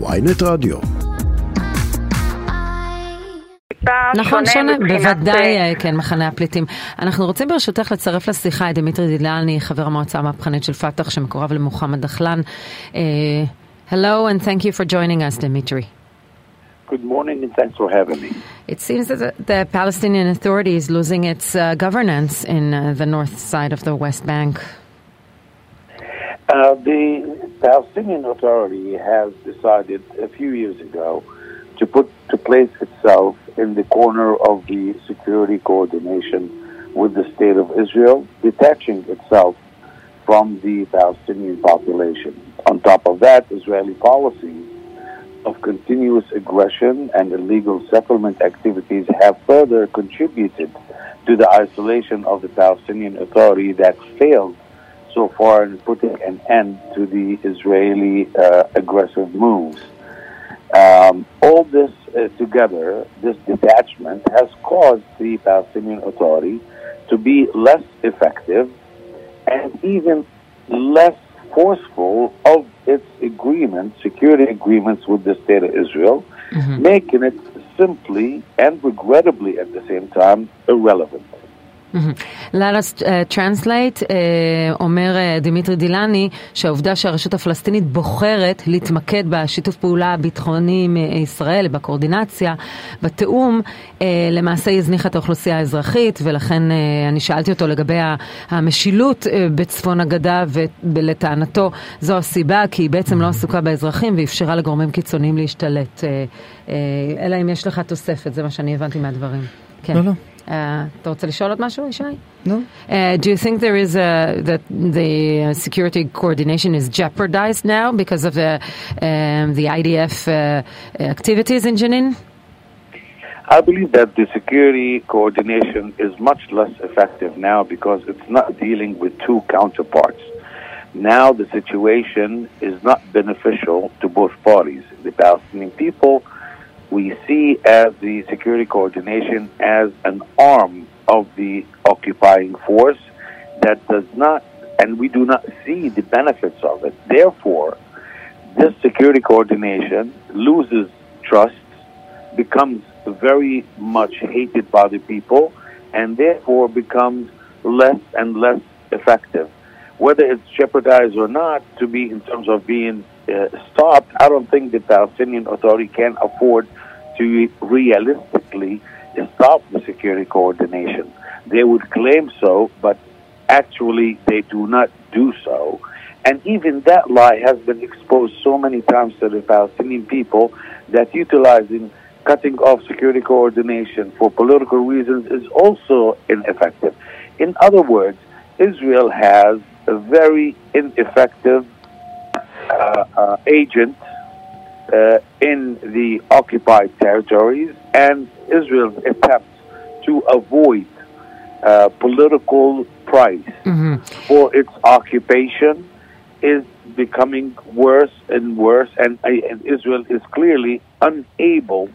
ויינט רדיו. נכון, שונה, בוודאי, אה, כן, מחנה הפליטים. אנחנו רוצים ברשותך לצרף לשיחה את דמיטרי דילני, חבר המועצה המהפכנית של פת"ח, שמקורב למוחמד דחלן. Uh, hello and thank you for joining us, Dimitri. Good morning and thanks for having me. It seems that the Palestinian Authority is losing its uh, governance in uh, the north side of the West Bank. Palestinian Authority has decided a few years ago to put to place itself in the corner of the security coordination with the state of Israel, detaching itself from the Palestinian population. On top of that, Israeli policies of continuous aggression and illegal settlement activities have further contributed to the isolation of the Palestinian Authority that failed so far in putting an end to the Israeli uh, aggressive moves. Um, all this uh, together, this detachment, has caused the Palestinian Authority to be less effective and even less forceful of its agreements, security agreements with the state of Israel, mm-hmm. making it simply and regrettably at the same time irrelevant. Let us uh, translate, uh, אומר uh, דימיטרי דילני, שהעובדה שהרשות הפלסטינית בוחרת להתמקד בשיתוף פעולה הביטחוני עם ישראל, בקואורדינציה, בתיאום, למעשה הזניחה את האוכלוסייה האזרחית, ולכן אני שאלתי אותו לגבי המשילות בצפון הגדה, ולטענתו זו הסיבה, כי היא בעצם לא עסוקה באזרחים ואפשרה לגורמים קיצוניים להשתלט. אלא אם יש לך תוספת, זה מה שאני הבנתי מהדברים. כן. לא, לא. אתה רוצה לשאול עוד משהו, ישי? No. Uh, do you think there is a, that the security coordination is jeopardized now because of the, um, the IDF uh, activities in Jenin? I believe that the security coordination is much less effective now because it's not dealing with two counterparts. Now the situation is not beneficial to both parties. The Palestinian people we see as the security coordination as an arm of the occupying force that does not, and we do not see the benefits of it. Therefore, this security coordination loses trust, becomes very much hated by the people, and therefore becomes less and less effective. Whether it's jeopardized or not to be in terms of being stopped, I don't think the Palestinian Authority can afford to realistically stop the security coordination. They would claim so, but actually they do not do so. And even that lie has been exposed so many times to the Palestinian people that utilizing cutting off security coordination for political reasons is also ineffective. In other words, Israel has a very ineffective uh, uh, agent uh, in the occupied territories, and Israel's attempt to avoid uh, political price mm-hmm. for its occupation is becoming worse and worse, and, uh, and Israel is clearly unable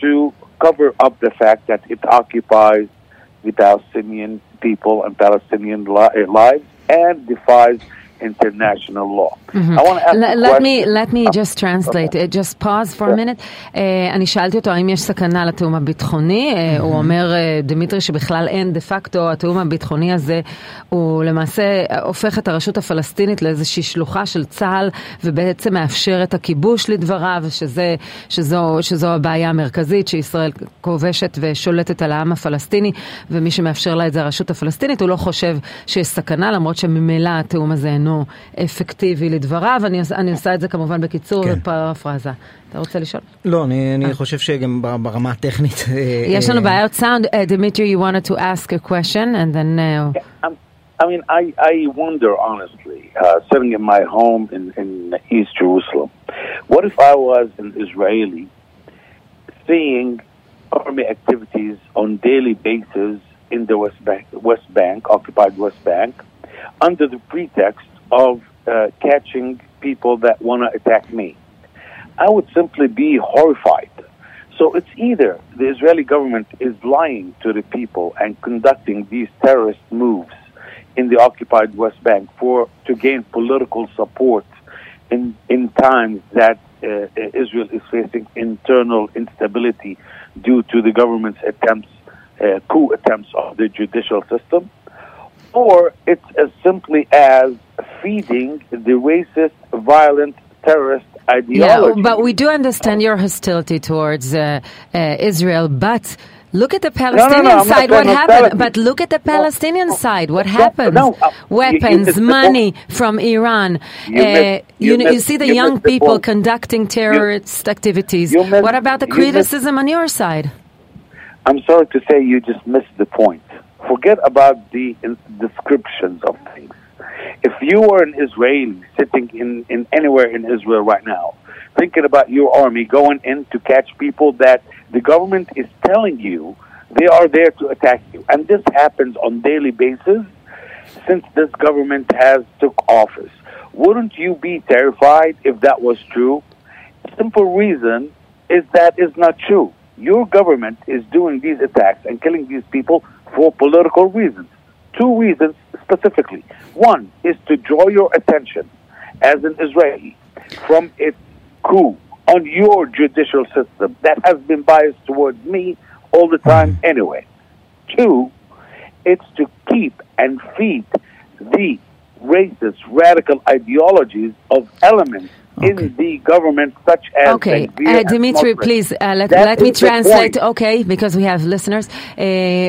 to cover up the fact that it occupies the Palestinian people and Palestinian li- lives and defies international law. Mm-hmm. I want to ask let, let me let me just translate. Okay. Just pause for a minute. Uh, אני שאלתי אותו האם יש סכנה לתיאום הביטחוני. Uh, הוא אומר, uh, דמיטרי, שבכלל אין דה פקטו, התיאום הביטחוני הזה הוא למעשה הופך את הרשות הפלסטינית לאיזושהי שלוחה של צה"ל, ובעצם מאפשר את הכיבוש לדבריו, שזה, שזו, שזו הבעיה המרכזית, שישראל כובשת ושולטת על העם הפלסטיני, ומי שמאפשר לה את זה הרשות הפלסטינית, הוא לא חושב שיש סכנה, למרות שממילא התיאום הזה אינו אפקטיבי לדבריו. אני, אני עושה את זה כמובן בקיצור כן. ופרפרזה. אתה רוצה לשאול? לא, אני, אני חושב שגם ברמה הטכנית... יש לנו בעיות סאונד. Dimitri, you wanted to ask a question and then... Uh... Yeah, I mean, I, I wonder honestly, uh, sitting in my home in, in East Jerusalem, what if I was an Israeli seeing army activities on daily basis in the West Bank, West Bank, occupied West Bank, under the pretext of uh, catching people that want to attack me. I would simply be horrified. So it's either the Israeli government is lying to the people and conducting these terrorist moves in the occupied West Bank for to gain political support in in times that uh, Israel is facing internal instability due to the government's attempts, uh, coup attempts of the judicial system, or it's as simply as feeding the racist, violent, terrorist ideology. Yeah, but we do understand your hostility towards uh, uh, Israel, but look at the Palestinian no, no, I'm side. What happened? But look at the Palestinian side. What no, happens? no, uh, Weapons, you money from Iran. You Uh, you, know, you see the you young missed the people conducting terrorist activities. missed- what about the criticism on your side? I'm sorry to say you just missed the point. Forget about the descriptions of things. If you were an Israeli sitting in, in anywhere in Israel right now, thinking about your army going in to catch people that the government is telling you they are there to attack you, and this happens on daily basis since this government has took office. Wouldn't you be terrified if that was true? Simple reason is that is not true. Your government is doing these attacks and killing these people for political reasons. Two reasons specifically. One is to draw your attention as an Israeli from its coup on your judicial system that has been biased towards me all the time mm-hmm. anyway. Two, it's to keep and feed the racist, radical ideologies of elements Okay. in the government, such as Okay, uh, Dimitri, please uh, let, let me translate, point. okay, because we have listeners. Uh,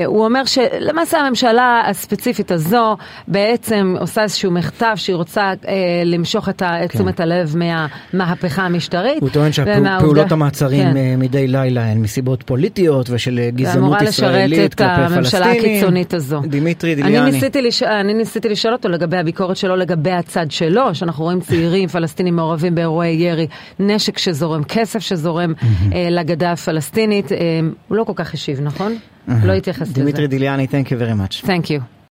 הוא אומר שלמעשה הממשלה הספציפית הזו בעצם עושה איזשהו מחטף שהיא רוצה uh, למשוך את את כן. תשומת הלב מהמהפכה המשטרית. הוא טוען שפעולות המעצרים כן. אה, מדי לילה הן מסיבות פוליטיות ושל אה, גזענות ואמורה לשרת ישראלית את כלפי הממשלה פלסטינים. הקיצונית הזו. דימיטרי אני דיליאני. ניסיתי, לש... אני ניסיתי לשאול אותו לגבי הביקורת שלו לגבי הצד שלו, שאנחנו רואים צעירים פלסטינים מעורבים באירועי ירי, נשק שזורם, כסף שזורם אה, לגדה הפלסטינית. אה, הוא לא כל כך השיב, נכון? לא התייחס לזה. דימיטרי דיליאני, thank you very much. Thank you.